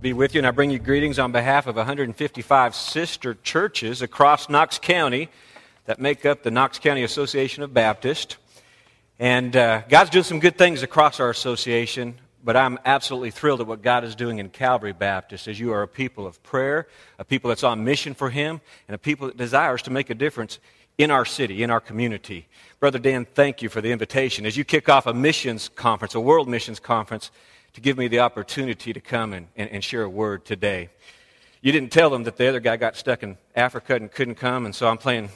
be with you, and I bring you greetings on behalf of 155 sister churches across Knox County that make up the Knox County Association of Baptists. And uh, God's doing some good things across our association, but I'm absolutely thrilled at what God is doing in Calvary Baptist as you are a people of prayer, a people that's on mission for Him, and a people that desires to make a difference in our city, in our community. Brother Dan, thank you for the invitation. As you kick off a missions conference, a world missions conference, to give me the opportunity to come and, and, and, share a word today. You didn't tell them that the other guy got stuck in Africa and couldn't come, and so I'm playing.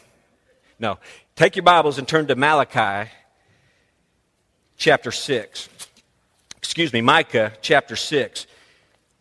No. Take your Bibles and turn to Malachi chapter 6. Excuse me, Micah chapter 6.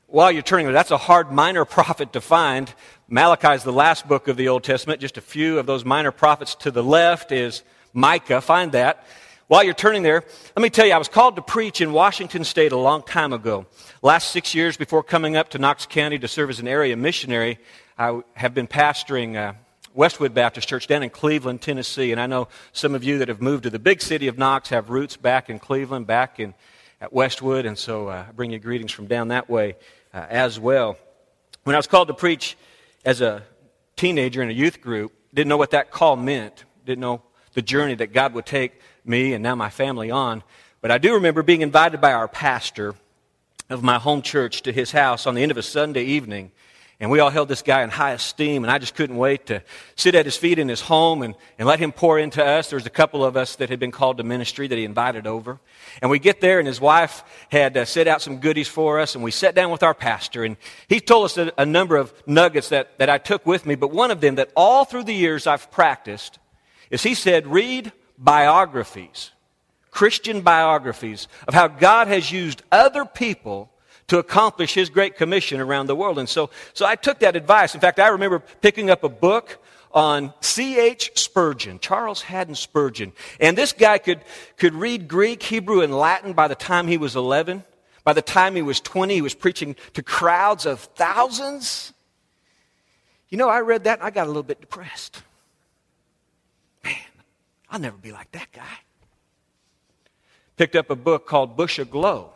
While you're turning that's a hard minor prophet to find. Malachi is the last book of the Old Testament. Just a few of those minor prophets to the left is Micah. Find that. While you're turning there, let me tell you, I was called to preach in Washington State a long time ago. Last six years before coming up to Knox County to serve as an area missionary, I have been pastoring uh, Westwood Baptist Church down in Cleveland, Tennessee. And I know some of you that have moved to the big city of Knox have roots back in Cleveland, back in at Westwood. And so uh, I bring you greetings from down that way uh, as well. When I was called to preach as a teenager in a youth group, didn't know what that call meant, didn't know the journey that God would take me and now my family on. But I do remember being invited by our pastor of my home church to his house on the end of a Sunday evening. And we all held this guy in high esteem, and I just couldn't wait to sit at his feet in his home and, and let him pour into us. There was a couple of us that had been called to ministry that he invited over. And we get there, and his wife had uh, set out some goodies for us, and we sat down with our pastor, and he told us a, a number of nuggets that, that I took with me, but one of them that all through the years I've practiced is he said, read biographies, Christian biographies, of how God has used other people to accomplish his great commission around the world. And so, so I took that advice. In fact, I remember picking up a book on C.H. Spurgeon, Charles Haddon Spurgeon. And this guy could, could read Greek, Hebrew, and Latin by the time he was 11. By the time he was 20, he was preaching to crowds of thousands. You know, I read that and I got a little bit depressed. I'll never be like that guy. Picked up a book called Bush Aglow,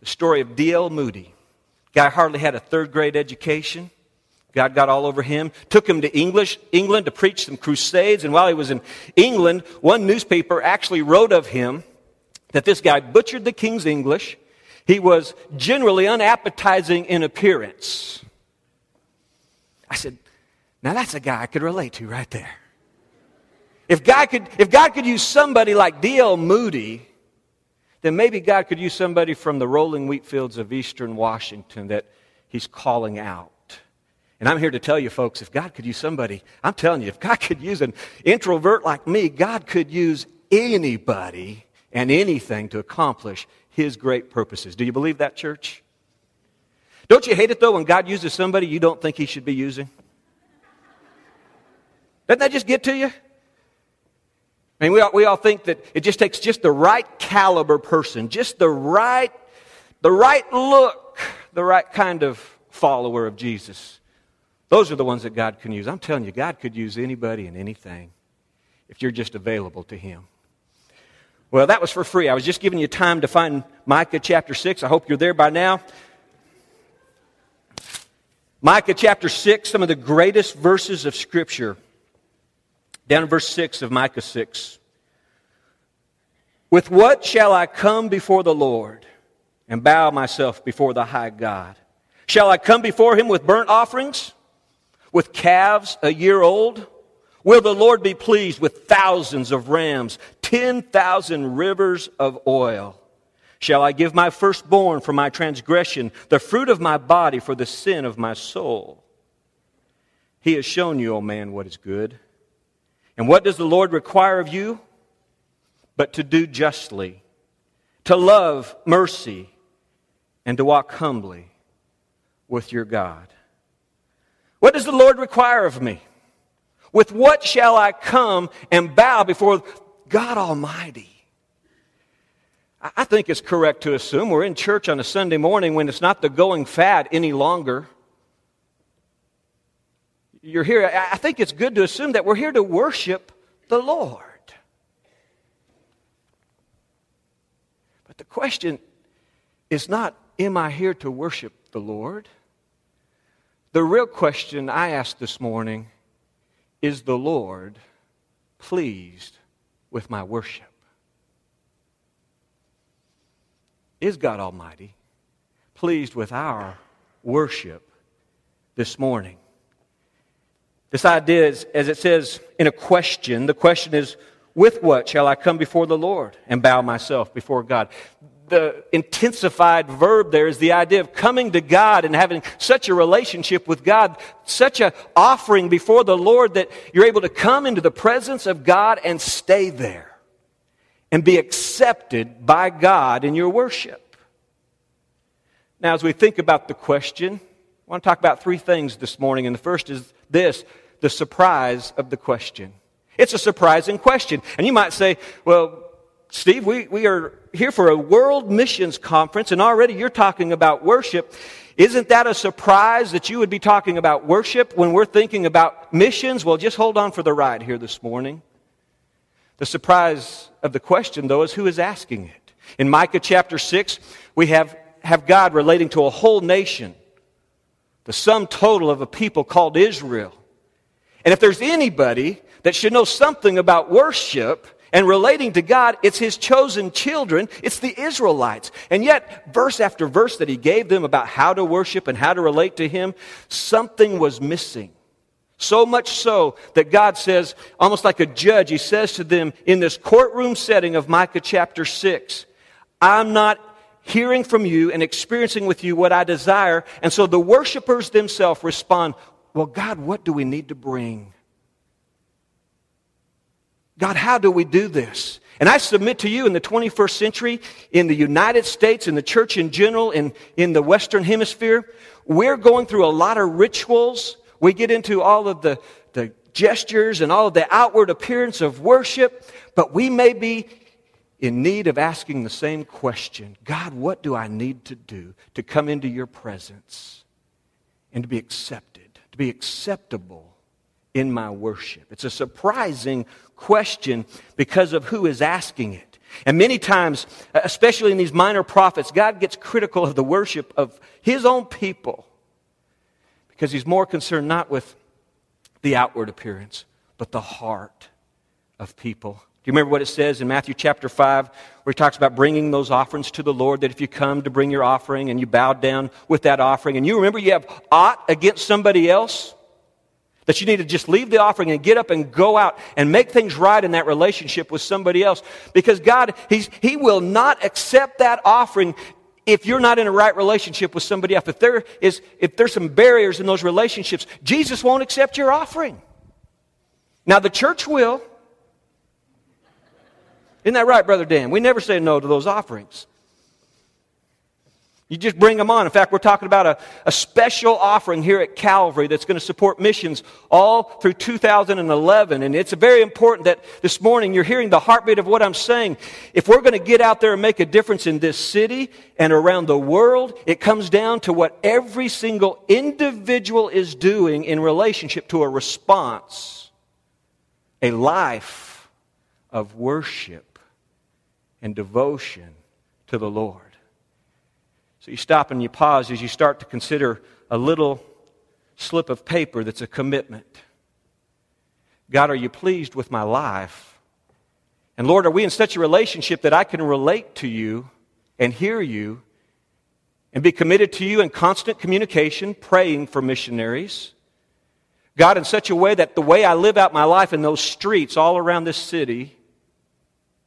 the story of D.L. Moody. Guy hardly had a third grade education. God got all over him, took him to English, England to preach some crusades. And while he was in England, one newspaper actually wrote of him that this guy butchered the king's English. He was generally unappetizing in appearance. I said, now that's a guy I could relate to right there. If God could, if God could use somebody like D.L. Moody, then maybe God could use somebody from the rolling wheat fields of eastern Washington that he's calling out. And I'm here to tell you, folks, if God could use somebody, I'm telling you, if God could use an introvert like me, God could use anybody and anything to accomplish his great purposes. Do you believe that, church? Don't you hate it, though, when God uses somebody you don't think he should be using? Doesn't that just get to you? I mean, we all, we all think that it just takes just the right caliber person, just the right, the right look, the right kind of follower of Jesus. Those are the ones that God can use. I'm telling you, God could use anybody and anything if you're just available to Him. Well, that was for free. I was just giving you time to find Micah chapter 6. I hope you're there by now. Micah chapter 6, some of the greatest verses of Scripture. Down in verse 6 of Micah 6. With what shall I come before the Lord and bow myself before the high God? Shall I come before him with burnt offerings, with calves a year old? Will the Lord be pleased with thousands of rams, 10,000 rivers of oil? Shall I give my firstborn for my transgression, the fruit of my body for the sin of my soul? He has shown you, O man, what is good. And what does the Lord require of you? But to do justly, to love mercy, and to walk humbly with your God. What does the Lord require of me? With what shall I come and bow before God Almighty? I think it's correct to assume we're in church on a Sunday morning when it's not the going fad any longer you're here, I think it's good to assume that we're here to worship the Lord. But the question is not, am I here to worship the Lord. The real question I ask this morning is the Lord pleased with my worship? Is God Almighty pleased with our worship this morning? This idea is, as it says in a question, the question is, with what shall I come before the Lord and bow myself before God? The intensified verb there is the idea of coming to God and having such a relationship with God, such an offering before the Lord that you're able to come into the presence of God and stay there and be accepted by God in your worship. Now, as we think about the question, I want to talk about three things this morning, and the first is this the surprise of the question. It's a surprising question. And you might say, well, Steve, we, we are here for a world missions conference, and already you're talking about worship. Isn't that a surprise that you would be talking about worship when we're thinking about missions? Well, just hold on for the ride here this morning. The surprise of the question, though, is who is asking it. In Micah chapter 6, we have, have God relating to a whole nation, the sum total of a people called Israel. And if there's anybody that should know something about worship and relating to God, it's his chosen children, it's the Israelites. And yet, verse after verse that he gave them about how to worship and how to relate to him, something was missing. So much so that God says, almost like a judge, he says to them in this courtroom setting of Micah chapter 6, I'm not hearing from you and experiencing with you what I desire. And so the worshipers themselves respond, well, God, what do we need to bring? God, how do we do this? And I submit to you in the 21st century, in the United States, in the church in general, in, in the Western Hemisphere, we're going through a lot of rituals. We get into all of the, the gestures and all of the outward appearance of worship, but we may be in need of asking the same question God, what do I need to do to come into your presence and to be accepted? To be acceptable in my worship? It's a surprising question because of who is asking it. And many times, especially in these minor prophets, God gets critical of the worship of his own people because he's more concerned not with the outward appearance, but the heart of people. Do you remember what it says in Matthew chapter 5, where he talks about bringing those offerings to the Lord? That if you come to bring your offering and you bow down with that offering, and you remember you have aught against somebody else, that you need to just leave the offering and get up and go out and make things right in that relationship with somebody else. Because God, he's, He will not accept that offering if you're not in a right relationship with somebody else. If, there is, if there's some barriers in those relationships, Jesus won't accept your offering. Now, the church will. Isn't that right, Brother Dan? We never say no to those offerings. You just bring them on. In fact, we're talking about a, a special offering here at Calvary that's going to support missions all through 2011. And it's very important that this morning you're hearing the heartbeat of what I'm saying. If we're going to get out there and make a difference in this city and around the world, it comes down to what every single individual is doing in relationship to a response, a life of worship and devotion to the Lord. So you stop and you pause as you start to consider a little slip of paper that's a commitment. God, are you pleased with my life? And Lord, are we in such a relationship that I can relate to you and hear you and be committed to you in constant communication, praying for missionaries? God, in such a way that the way I live out my life in those streets all around this city,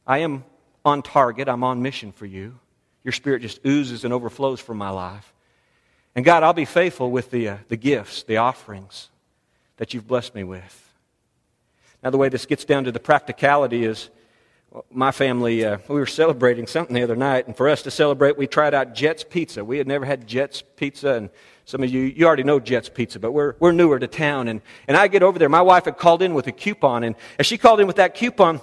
I am on target. I'm on mission for you. Your spirit just oozes and overflows from my life. And God, I'll be faithful with the, uh, the gifts, the offerings that you've blessed me with. Now, the way this gets down to the practicality is my family, uh, we were celebrating something the other night, and for us to celebrate, we tried out Jets Pizza. We had never had Jets Pizza, and some of you, you already know Jets Pizza, but we're, we're newer to town. And, and I get over there. My wife had called in with a coupon, and as she called in with that coupon,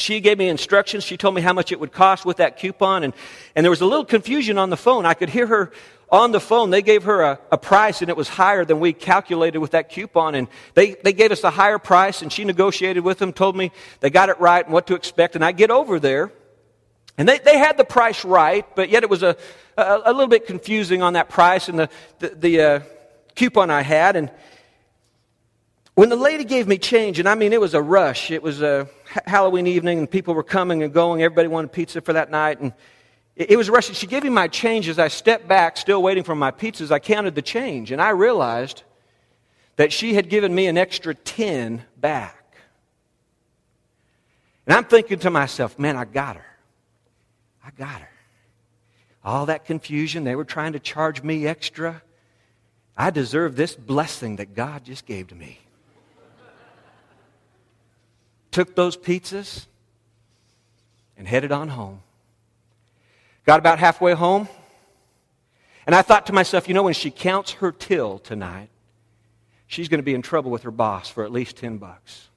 she gave me instructions. She told me how much it would cost with that coupon. And, and there was a little confusion on the phone. I could hear her on the phone. They gave her a, a price and it was higher than we calculated with that coupon. And they, they gave us a higher price and she negotiated with them, told me they got it right and what to expect. And I get over there And they, they had the price right, but yet it was a, a, a little bit confusing on that price and the, the, the uh, coupon I had. And when the lady gave me change, and I mean, it was a rush. It was a Halloween evening, and people were coming and going. Everybody wanted pizza for that night. And it, was a rush. She gave me my change as I stepped back, still waiting for my pizzas. I counted the change, and I realized that she had given me an extra 10 back. And I'm thinking to myself, man, I got her. I got her. All that confusion, they were trying to charge me extra. I deserve this blessing that God just gave to me. Took those pizzas and headed on home. Got about halfway home, and I thought to myself, you know, when she counts her till tonight, she's going to be in trouble with her boss for at least 10 bucks.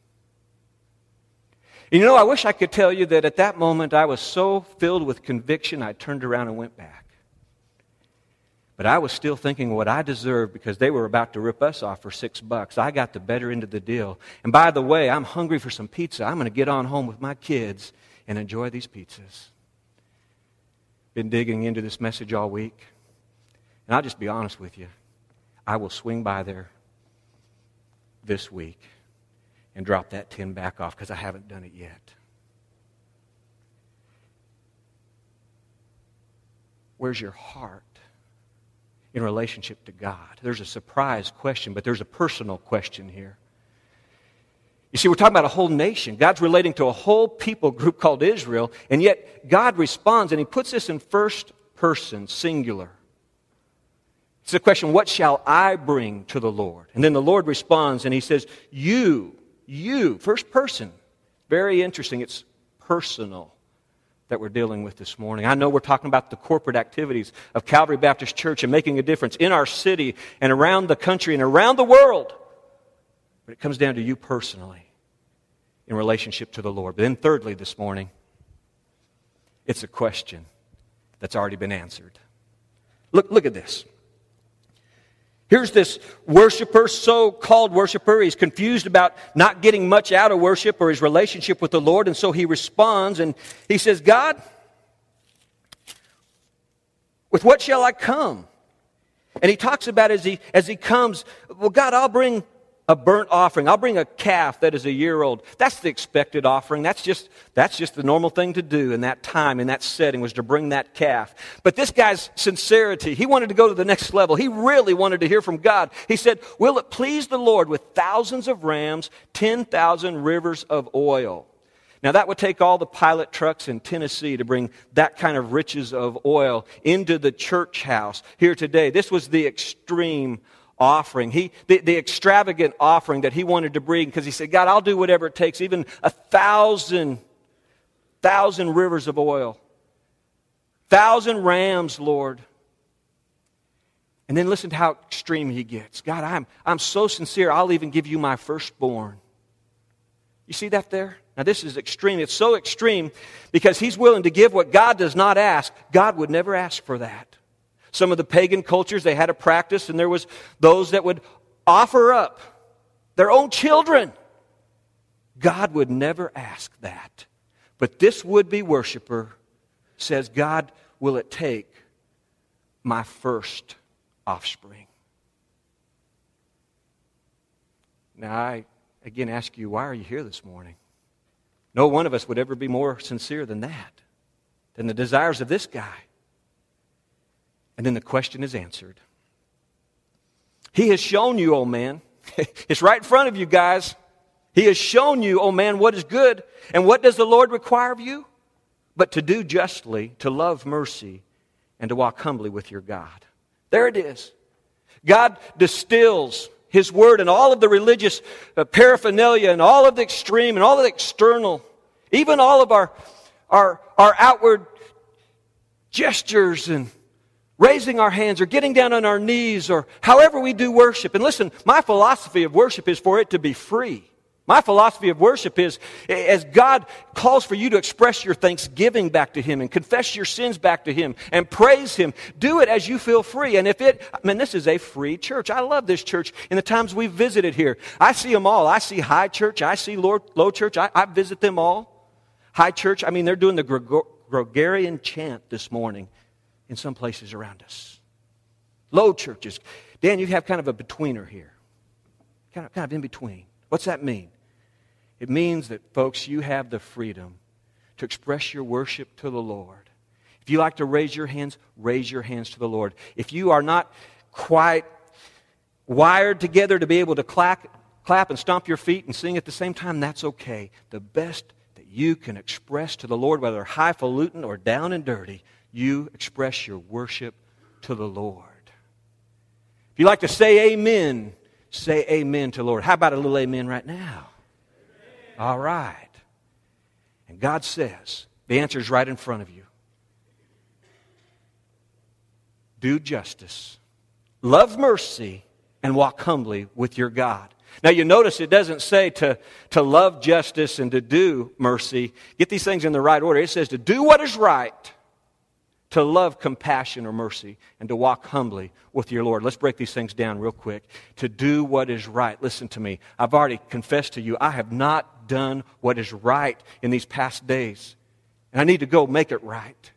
You know, I wish I could tell you that at that moment I was so filled with conviction I turned around and went back. But I was still thinking what I deserved because they were about to rip us off for six bucks. I got the better end of the deal. And by the way, I'm hungry for some pizza. I'm going to get on home with my kids and enjoy these pizzas. Been digging into this message all week. And I'll just be honest with you. I will swing by there this week and drop that 10 back off because I haven't done it yet. Where's your heart in relationship to God? There's a surprise question, but there's a personal question here. You see, we're talking about a whole nation. God's relating to a whole people group called Israel, and yet God responds, and He puts this in first person, singular. It's a question, what shall I bring to the Lord? And then the Lord responds, and He says, You you, first person. Very interesting. It's personal that we're dealing with this morning. I know we're talking about the corporate activities of Calvary Baptist Church and making a difference in our city and around the country and around the world. But it comes down to you personally in relationship to the Lord. But then, thirdly, this morning, it's a question that's already been answered. Look, look at this. Here's this worshiper, so called worshiper. He's confused about not getting much out of worship or his relationship with the Lord, and so he responds and he says, God, with what shall I come? And he talks about as he, as he comes, well, God, I'll bring a burnt offering. I'll bring a calf that is a year old. That's the expected offering. That's just, that's just the normal thing to do in that time, in that setting, was to bring that calf. But this guy's sincerity, he wanted to go to the next level. He really wanted to hear from God. He said, Will it please the Lord with thousands of rams, 10,000 rivers of oil? Now, that would take all the pilot trucks in Tennessee to bring that kind of riches of oil into the church house here today. This was the extreme offering. He, the, the extravagant offering that he wanted to bring because he said, God, I'll do whatever it takes, even a thousand, thousand rivers of oil, thousand rams, Lord. And then listen to how extreme he gets. God, I'm, I'm so sincere, I'll even give you my firstborn. You see that there? Now, this is extreme. It's so extreme because he's willing to give what God does not ask. God would never ask for that. Some of the pagan cultures, they had a practice, and there was those that would offer up their own children. God would never ask that. But this would be worshiper says, God, will it take my first offspring? Now, I again ask you, why are you here this morning? No one of us would ever be more sincere than that, than the desires of this guy. And then the question is answered. He has shown you, oh man. it's right in front of you, guys. He has shown you, oh man, what is good. And what does the Lord require of you? But to do justly, to love mercy, and to walk humbly with your God. There it is. God distills His Word and all of the religious uh, paraphernalia and all of the extreme and all of the external, even all of our, our, our outward gestures and raising our hands or getting down on our knees or however we do worship. And listen, my philosophy of worship is for it to be free. My philosophy of worship is as God calls for you to express your thanksgiving back to Him and confess your sins back to Him and praise Him, do it as you feel free. And if it, I mean, this is a free church. I love this church in the times we've visited here. I see them all. I see high church. I see low, church. I, I visit them all. High church, I mean, they're doing the Gregor, Gregorian chant this morning in some places around us. Low churches. Dan, you have kind of a betweener here. Kind of, kind of in between. What's that mean? It means that, folks, you have the freedom to express your worship to the Lord. If you like to raise your hands, raise your hands to the Lord. If you are not quite wired together to be able to clap, clap and stomp your feet and sing at the same time, that's okay. The best that you can express to the Lord, whether highfalutin or down and dirty, you express your worship to the Lord. If you like to say amen, say amen to the Lord. How about a little amen right now? All right. And God says, the answer is right in front of you. Do justice, love mercy, and walk humbly with your God. Now, you notice it doesn't say to, to love justice and to do mercy. Get these things in the right order. It says to do what is right, to love compassion or mercy, and to walk humbly with your Lord. Let's break these things down real quick. To do what is right. Listen to me. I've already confessed to you, I have not done what is right in these past days. And I need to go make it right.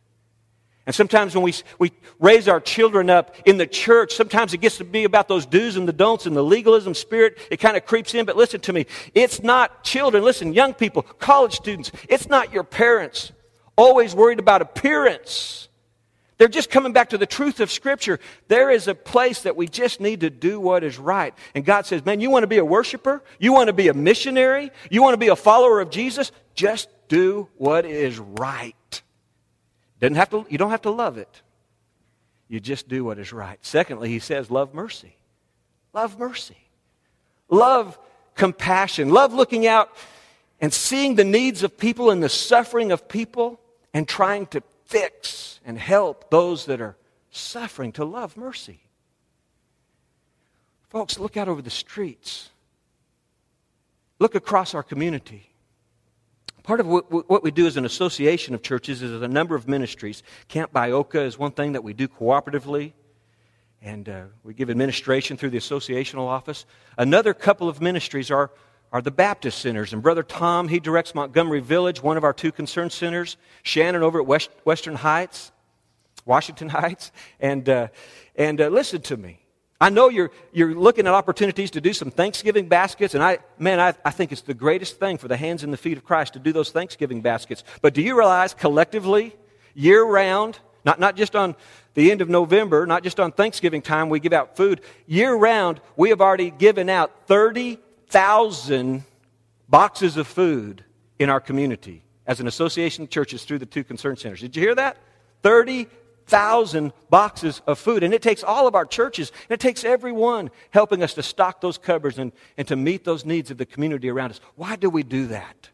And sometimes when we, we raise our children up in the church, sometimes it gets to be about those do's and the don'ts and the legalism spirit. It kind of creeps in. But listen to me. It's not children. Listen, young people, college students. It's not your parents always worried about appearance. They're just coming back to the truth of Scripture. There is a place that we just need to do what is right. And God says, man, you want to be a worshiper? You want to be a missionary? You want to be a follower of Jesus? Just do what is right. Doesn't have to, you don't have to love it. You just do what is right. Secondly, he says, love mercy. Love mercy. Love compassion. Love looking out and seeing the needs of people and the suffering of people and trying to fix and help those that are suffering, to love mercy. Folks, look out over the streets. Look across our community. Part of what we do as an association of churches is a number of ministries. Camp Bioka is one thing that we do cooperatively, and uh, we give administration through the associational office. Another couple of ministries are, are the Baptist centers, and Brother Tom, he directs Montgomery Village, one of our two concern centers. Shannon over at West, Western Heights, Washington Heights. And, uh, and uh, listen to me. I know you're, you're looking at opportunities to do some Thanksgiving baskets, and I, man, I, I think it's the greatest thing for the hands and the feet of Christ to do those Thanksgiving baskets. But do you realize collectively, year round, not, not just on the end of November, not just on Thanksgiving time, we give out food. Year round, we have already given out 30,000 boxes of food in our community as an association of churches through the two concern centers. Did you hear that? 30 thousand boxes of food. And it takes all of our churches, and it takes everyone helping us to stock those cupboards and, and to meet those needs of the community around us. Why do we do that?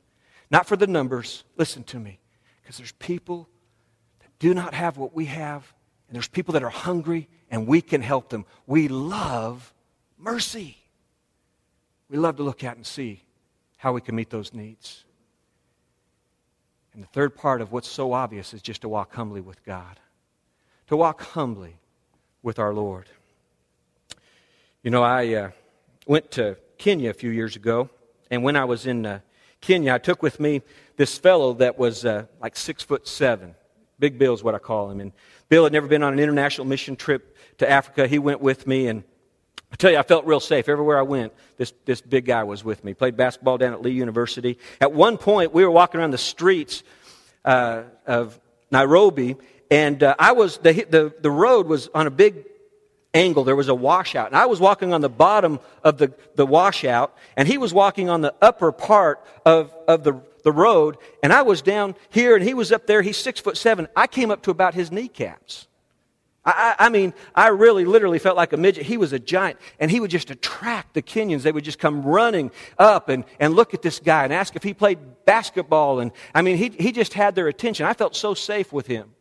Not for the numbers. Listen to me. Because there's people that do not have what we have, and there's people that are hungry, and we can help them. We love mercy. We love to look at and see how we can meet those needs. And the third part of what's so obvious is just to walk humbly with God to walk humbly with our Lord. You know, I uh, went to Kenya a few years ago, and when I was in uh, Kenya, I took with me this fellow that was uh, like six foot seven. Big Bill is what I call him. And Bill had never been on an international mission trip to Africa. He went with me, and I tell you, I felt real safe. Everywhere I went, this, this big guy was with me. Played basketball down at Lee University. At one point, we were walking around the streets uh, of Nairobi, and uh, I was, the, the, the road was on a big angle. There was a washout. And I was walking on the bottom of the, the washout, and he was walking on the upper part of, of the, the road. And I was down here, and he was up there. He's six foot seven. I came up to about his kneecaps. I, I, I mean, I really literally felt like a midget. He was a giant, and he would just attract the Kenyans. They would just come running up and, and look at this guy and ask if he played basketball. And I mean, he, he just had their attention. I felt so safe with him.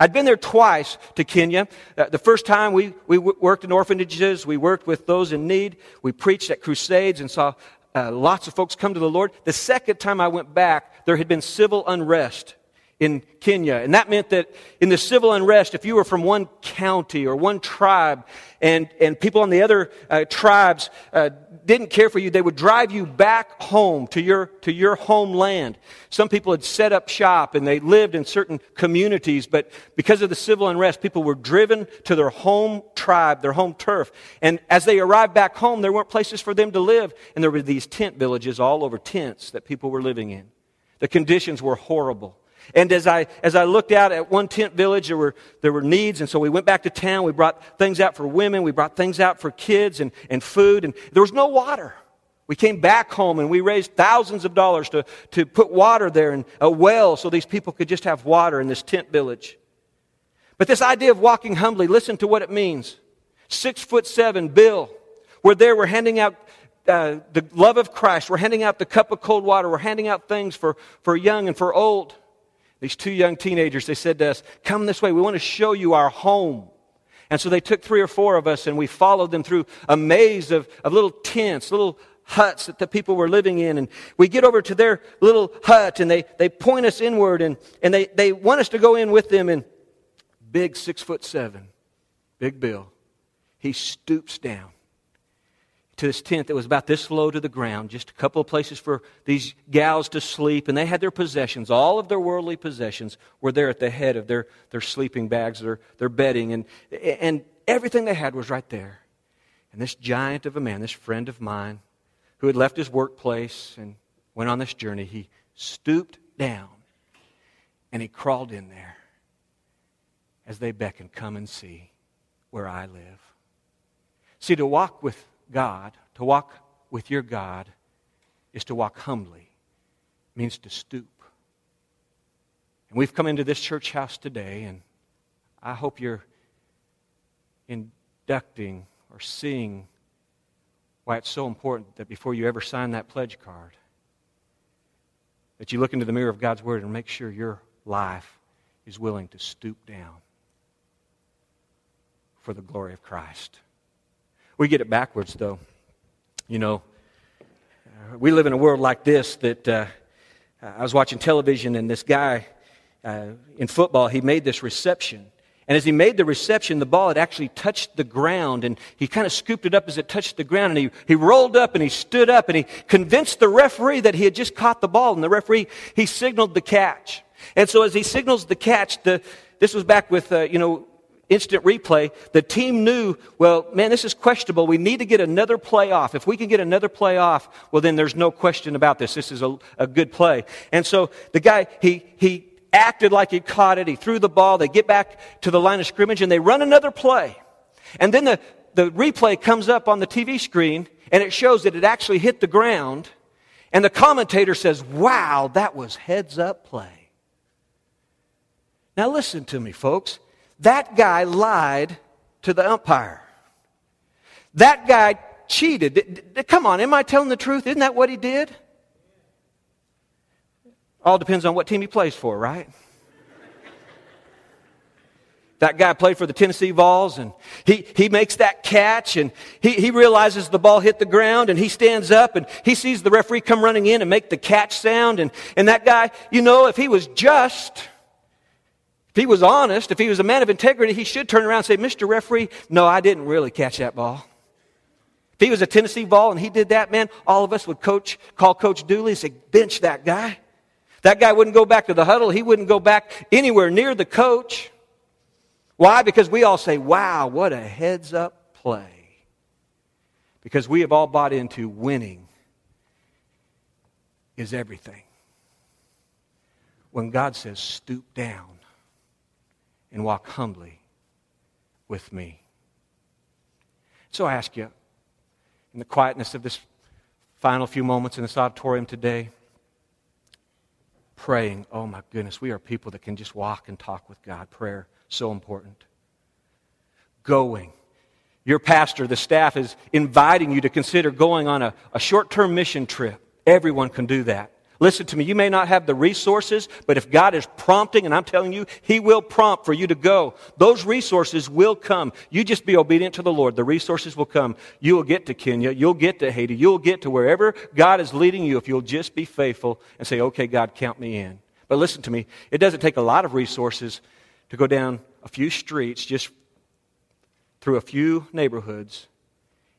I'd been there twice to Kenya. Uh, the first time we, we worked in orphanages, we worked with those in need, we preached at crusades and saw uh, lots of folks come to the Lord. The second time I went back, there had been civil unrest in Kenya. And that meant that in the civil unrest, if you were from one county or one tribe and, and people on the other uh, tribes uh, didn't care for you, they would drive you back home to your, to your homeland. Some people had set up shop and they lived in certain communities, but because of the civil unrest, people were driven to their home tribe, their home turf. And as they arrived back home, there weren't places for them to live. And there were these tent villages all over tents that people were living in. The conditions were horrible. And as I, as I looked out at one tent village, there were, there were needs. And so we went back to town. We brought things out for women. We brought things out for kids and, and food. And there was no water. We came back home and we raised thousands of dollars to, to put water there and a well so these people could just have water in this tent village. But this idea of walking humbly, listen to what it means. Six foot seven, Bill. We're there, we're handing out uh, the love of Christ. We're handing out the cup of cold water. We're handing out things for, for young and for old. These two young teenagers, they said to us, Come this way. We want to show you our home. And so they took three or four of us and we followed them through a maze of, of little tents, little huts that the people were living in. And we get over to their little hut and they, they point us inward and, and they, they want us to go in with them. And big six foot seven, Big Bill, he stoops down to this tent that was about this low to the ground, just a couple of places for these gals to sleep, and they had their possessions. All of their worldly possessions were there at the head of their, their sleeping bags, their, their bedding, and, and everything they had was right there. And this giant of a man, this friend of mine, who had left his workplace and went on this journey, he stooped down and he crawled in there as they beckoned, Come and see where I live. See, to walk with God, to walk with your God, is to walk humbly, it means to stoop. And we've come into this church house today, and I hope you're inducting or seeing why it's so important that before you ever sign that pledge card, that you look into the mirror of God's Word and make sure your life is willing to stoop down for the glory of Christ. We get it backwards, though. You know, we live in a world like this that uh, I was watching television, and this guy uh, in football, he made this reception. And as he made the reception, the ball had actually touched the ground, and he kind of scooped it up as it touched the ground, and he, he rolled up and he stood up and he convinced the referee that he had just caught the ball, and the referee, he signaled the catch. And so as he signals the catch, the, this was back with, uh, you know, instant replay, the team knew, well, man, this is questionable. We need to get another play off. If we can get another play off, well, then there's no question about this. This is a, a good play. And so the guy, he, he acted like he caught it. He threw the ball. They get back to the line of scrimmage and they run another play. And then the, the replay comes up on the TV screen and it shows that it actually hit the ground. And the commentator says, wow, that was heads up play. Now listen to me, folks. That guy lied to the umpire. That guy cheated. Come on, am I telling the truth? Isn't that what he did? All depends on what team he plays for, right? That guy played for the Tennessee Vols, and he, he makes that catch, and he, he realizes the ball hit the ground, and he stands up, and he sees the referee come running in and make the catch sound, and, and that guy, you know, if he was just, he was honest, if he was a man of integrity, he should turn around and say, Mr. Referee, no, I didn't really catch that ball. If he was a Tennessee Vol and he did that, man, all of us would coach, call Coach Dooley and say, bench that guy. That guy wouldn't go back to the huddle. He wouldn't go back anywhere near the coach. Why? Because we all say, wow, what a heads up play. Because we have all bought into winning is everything. When God says, stoop down, and walk humbly with me. So I ask you, in the quietness of this final few moments in this auditorium today, praying, oh my goodness, we are people that can just walk and talk with God. Prayer, so important. Going. Your pastor, the staff, is inviting you to consider going on a, a short term mission trip. Everyone can do that. Listen to me, you may not have the resources, but if God is prompting, and I'm telling you, He will prompt for you to go, those resources will come. You just be obedient to the Lord. The resources will come. You will get to Kenya. You'll get to Haiti. You'll get to wherever God is leading you if you'll just be faithful and say, okay, God, count me in. But listen to me, it doesn't take a lot of resources to go down a few streets, just through a few neighborhoods,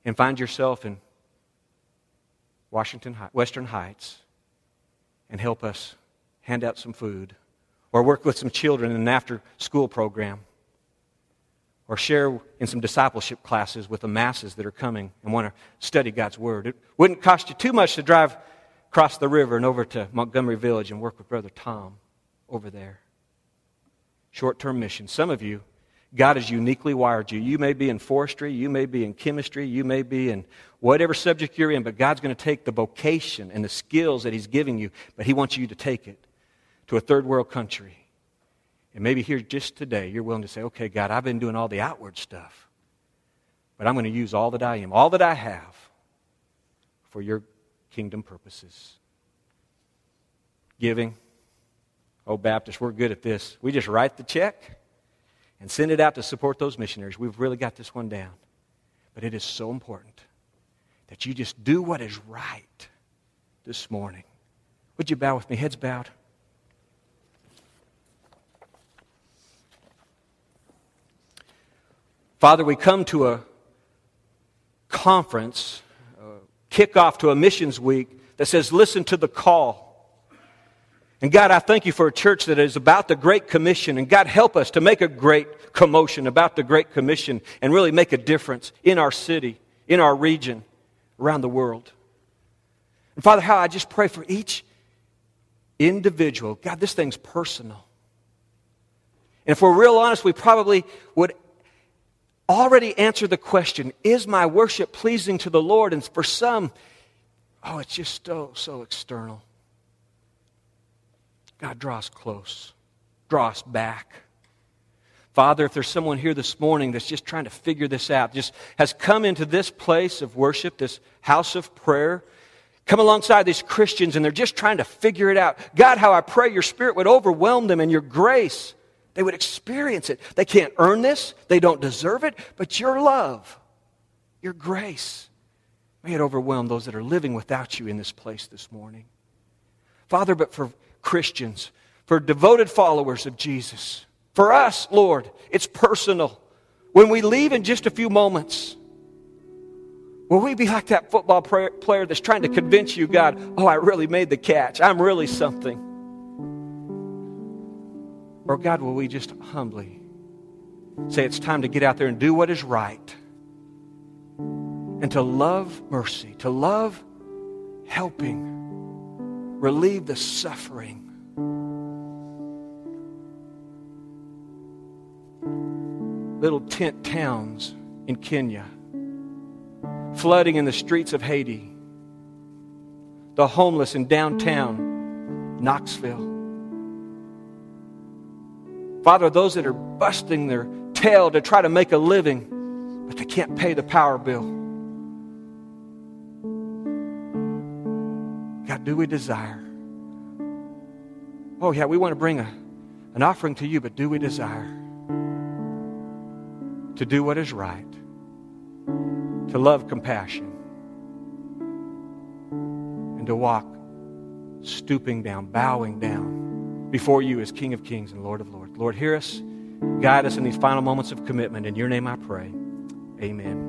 and find yourself in Washington, Western Heights and help us hand out some food or work with some children in an after school program or share in some discipleship classes with the masses that are coming and want to study God's Word. It wouldn't cost you too much to drive across the river and over to Montgomery Village and work with Brother Tom over there. Short term mission. Some of you, God has uniquely wired you. You may be in forestry, you may be in chemistry, you may be in whatever subject you're in, but God's going to take the vocation and the skills that He's giving you, but He wants you to take it to a third world country and maybe here just today, you're willing to say, okay, God, I've been doing all the outward stuff, but I'm going to use all that I am, all that I have, for your kingdom purposes. Giving. Oh, Baptist, we're good at this. We just write the check and send it out to support those missionaries. We've really got this one down. But it is so important that you just do what is right this morning. Would you bow with me? Heads bowed. Father, we come to a conference, a kickoff to a missions week that says, listen to the call. And God, I thank you for a church that is about the Great Commission. And God, help us to make a great commotion about the Great Commission and really make a difference in our city, in our region, around the world. And Father, how I just pray for each individual. God, this thing's personal. And if we're real honest, we probably would already answer the question Is my worship pleasing to the Lord? And for some, oh, it's just so, so external. God, draw us close, draw us back. Father, if there's someone here this morning that's just trying to figure this out, just has come into this place of worship, this house of prayer, come alongside these Christians and they're just trying to figure it out. God, how I pray your spirit would overwhelm them and your grace they would experience it. They can't earn this, they don't deserve it, but your love, your grace, may it overwhelm those that are living without you in this place this morning. Father, but for Christians, for devoted followers of Jesus, for us, Lord, it's personal. When we leave in just a few moments, will we be like that football player that's trying to convince you, God, oh, I really made the catch. I'm really something. Or, God, will we just humbly say it's time to get out there and do what is right and to love mercy, to love helping, relieve the suffering. Little tent towns in Kenya, flooding in the streets of Haiti, the homeless in downtown Knoxville Father, those that are busting their tail to try to make a living, but they can't pay the power bill. Do we desire? Oh, yeah, we want to bring a, an offering to you, but do we desire to do what is right, to love compassion, and to walk stooping down, bowing down? before you as King of Kings and Lord of Lords. Lord, hear us. Guide us in these final moments of commitment. In your name I pray. Amen.